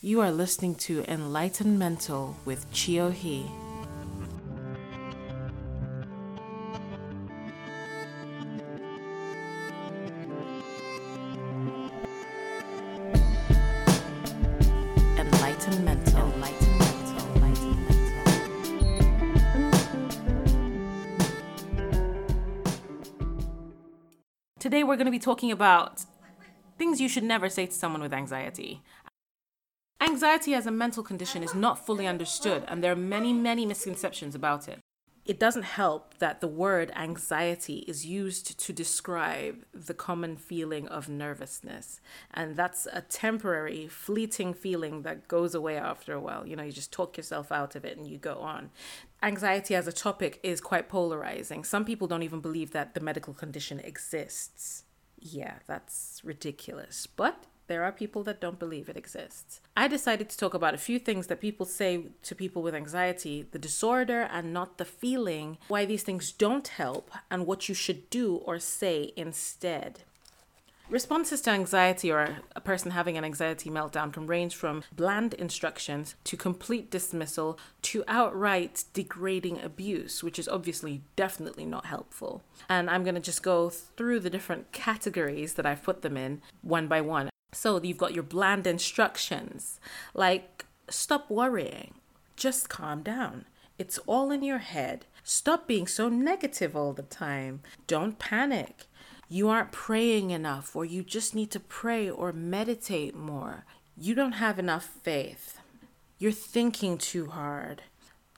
You are listening to Enlightenmental with Chio He. Today we're going to be talking about things you should never say to someone with anxiety. Anxiety as a mental condition is not fully understood, and there are many, many misconceptions about it. It doesn't help that the word anxiety is used to describe the common feeling of nervousness. And that's a temporary, fleeting feeling that goes away after a while. You know, you just talk yourself out of it and you go on. Anxiety as a topic is quite polarizing. Some people don't even believe that the medical condition exists. Yeah, that's ridiculous. But there are people that don't believe it exists. I decided to talk about a few things that people say to people with anxiety the disorder and not the feeling, why these things don't help, and what you should do or say instead. Responses to anxiety or a person having an anxiety meltdown can range from bland instructions to complete dismissal to outright degrading abuse, which is obviously definitely not helpful. And I'm going to just go through the different categories that I've put them in one by one. So you've got your bland instructions like stop worrying, just calm down. It's all in your head. Stop being so negative all the time. Don't panic. You aren't praying enough, or you just need to pray or meditate more. You don't have enough faith. You're thinking too hard.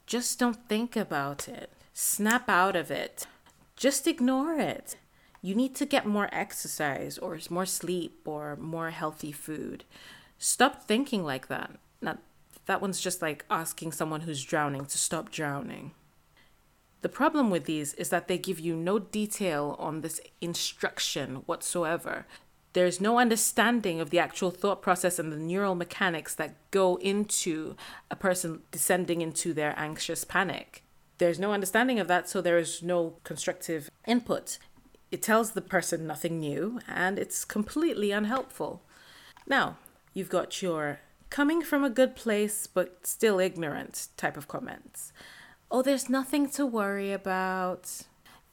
Just don't think about it. Snap out of it. Just ignore it. You need to get more exercise, or more sleep, or more healthy food. Stop thinking like that. Now, that one's just like asking someone who's drowning to stop drowning. The problem with these is that they give you no detail on this instruction whatsoever. There's no understanding of the actual thought process and the neural mechanics that go into a person descending into their anxious panic. There's no understanding of that, so there is no constructive input. It tells the person nothing new and it's completely unhelpful. Now, you've got your coming from a good place but still ignorant type of comments. Oh, there's nothing to worry about.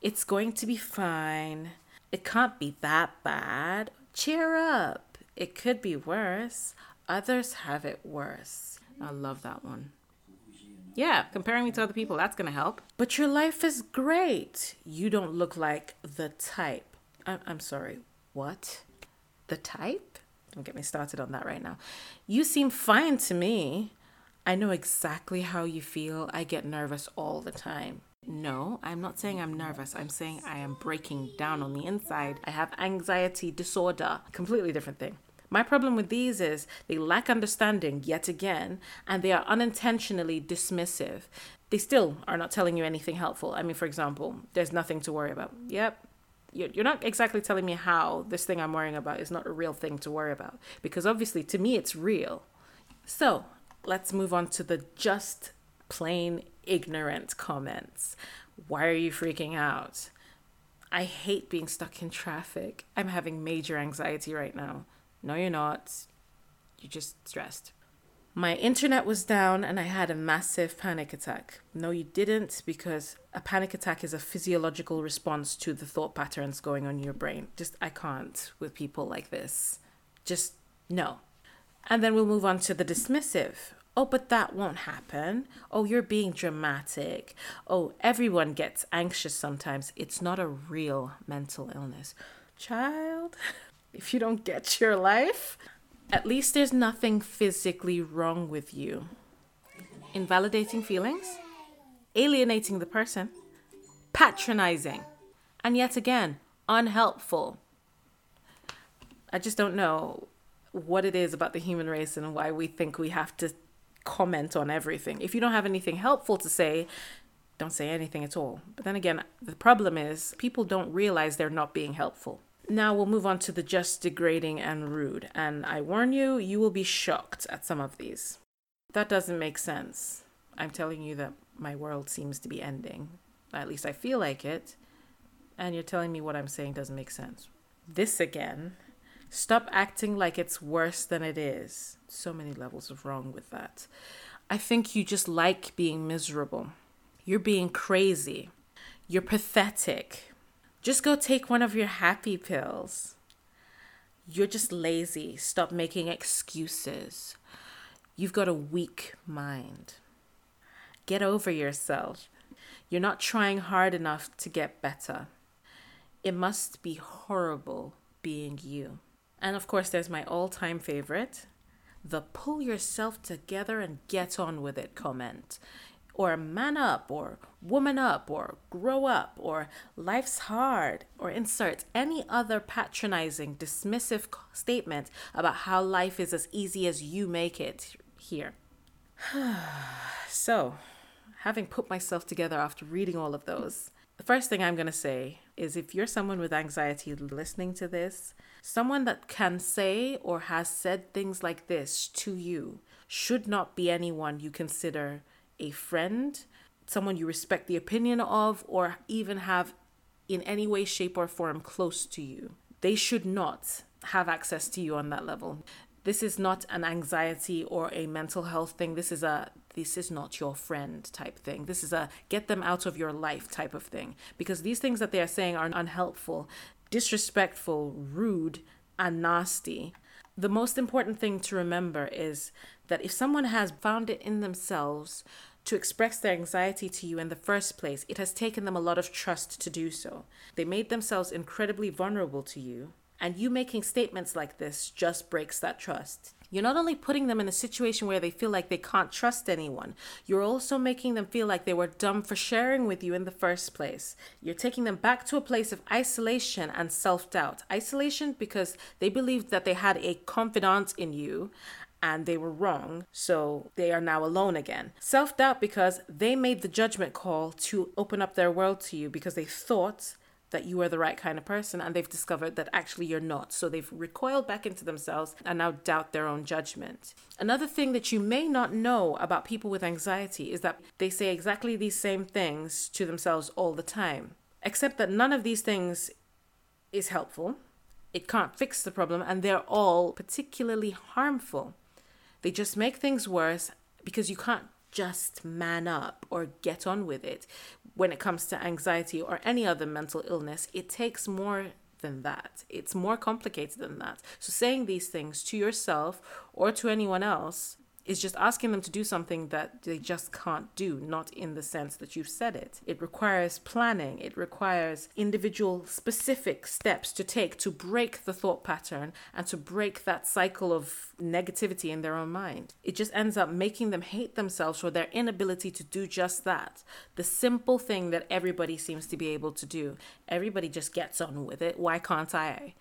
It's going to be fine. It can't be that bad. Cheer up. It could be worse. Others have it worse. I love that one. Yeah, comparing me to other people, that's going to help. But your life is great. You don't look like the type. I- I'm sorry, what? The type? Don't get me started on that right now. You seem fine to me. I know exactly how you feel. I get nervous all the time. No, I'm not saying I'm nervous. I'm saying I am breaking down on the inside. I have anxiety disorder. Completely different thing. My problem with these is they lack understanding yet again, and they are unintentionally dismissive. They still are not telling you anything helpful. I mean, for example, there's nothing to worry about. Yep. You're not exactly telling me how this thing I'm worrying about is not a real thing to worry about. Because obviously, to me, it's real. So let's move on to the just plain ignorant comments. Why are you freaking out? I hate being stuck in traffic. I'm having major anxiety right now. No, you're not. You're just stressed. My internet was down and I had a massive panic attack. No, you didn't, because a panic attack is a physiological response to the thought patterns going on in your brain. Just, I can't with people like this. Just, no. And then we'll move on to the dismissive. Oh, but that won't happen. Oh, you're being dramatic. Oh, everyone gets anxious sometimes. It's not a real mental illness. Child, if you don't get your life, at least there's nothing physically wrong with you. Invalidating feelings, alienating the person, patronizing, and yet again, unhelpful. I just don't know what it is about the human race and why we think we have to comment on everything. If you don't have anything helpful to say, don't say anything at all. But then again, the problem is people don't realize they're not being helpful. Now we'll move on to the just degrading and rude. And I warn you, you will be shocked at some of these. That doesn't make sense. I'm telling you that my world seems to be ending. At least I feel like it. And you're telling me what I'm saying doesn't make sense. This again. Stop acting like it's worse than it is. So many levels of wrong with that. I think you just like being miserable. You're being crazy. You're pathetic. Just go take one of your happy pills. You're just lazy. Stop making excuses. You've got a weak mind. Get over yourself. You're not trying hard enough to get better. It must be horrible being you. And of course, there's my all time favorite the pull yourself together and get on with it comment. Or man up, or woman up, or grow up, or life's hard, or insert any other patronizing, dismissive statement about how life is as easy as you make it here. so, having put myself together after reading all of those, the first thing I'm going to say is if you're someone with anxiety listening to this, someone that can say or has said things like this to you should not be anyone you consider a friend, someone you respect the opinion of, or even have in any way, shape, or form close to you. They should not have access to you on that level. This is not an anxiety or a mental health thing. This is a this is not your friend type thing. This is a get them out of your life type of thing. Because these things that they are saying are unhelpful, disrespectful, rude, and nasty. The most important thing to remember is that if someone has found it in themselves to express their anxiety to you in the first place, it has taken them a lot of trust to do so. They made themselves incredibly vulnerable to you, and you making statements like this just breaks that trust. You're not only putting them in a situation where they feel like they can't trust anyone, you're also making them feel like they were dumb for sharing with you in the first place. You're taking them back to a place of isolation and self doubt. Isolation because they believed that they had a confidant in you and they were wrong, so they are now alone again. Self doubt because they made the judgment call to open up their world to you because they thought that you are the right kind of person and they've discovered that actually you're not. So they've recoiled back into themselves and now doubt their own judgment. Another thing that you may not know about people with anxiety is that they say exactly these same things to themselves all the time, except that none of these things is helpful. It can't fix the problem and they're all particularly harmful. They just make things worse because you can't just man up or get on with it. When it comes to anxiety or any other mental illness, it takes more than that. It's more complicated than that. So, saying these things to yourself or to anyone else is just asking them to do something that they just can't do, not in the sense that you've said it. It requires planning, it requires individual specific steps to take to break the thought pattern and to break that cycle of negativity in their own mind. It just ends up making them hate themselves for their inability to do just that. The simple thing that everybody seems to be able to do. Everybody just gets on with it. Why can't I?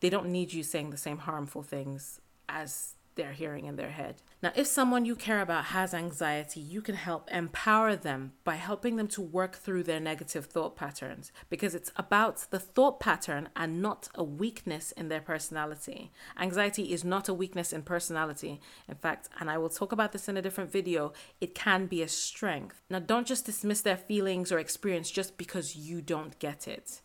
They don't need you saying the same harmful things as they're hearing in their head. Now, if someone you care about has anxiety, you can help empower them by helping them to work through their negative thought patterns because it's about the thought pattern and not a weakness in their personality. Anxiety is not a weakness in personality. In fact, and I will talk about this in a different video, it can be a strength. Now, don't just dismiss their feelings or experience just because you don't get it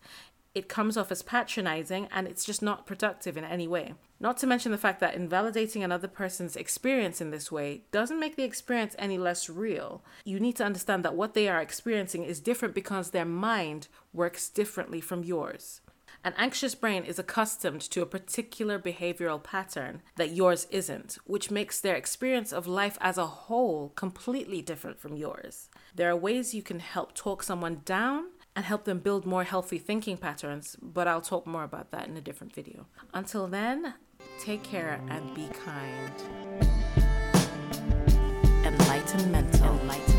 it comes off as patronizing and it's just not productive in any way. Not to mention the fact that invalidating another person's experience in this way doesn't make the experience any less real. You need to understand that what they are experiencing is different because their mind works differently from yours. An anxious brain is accustomed to a particular behavioral pattern that yours isn't, which makes their experience of life as a whole completely different from yours. There are ways you can help talk someone down and help them build more healthy thinking patterns, but I'll talk more about that in a different video. Until then, take care and be kind. Enlightenmental. Enlighten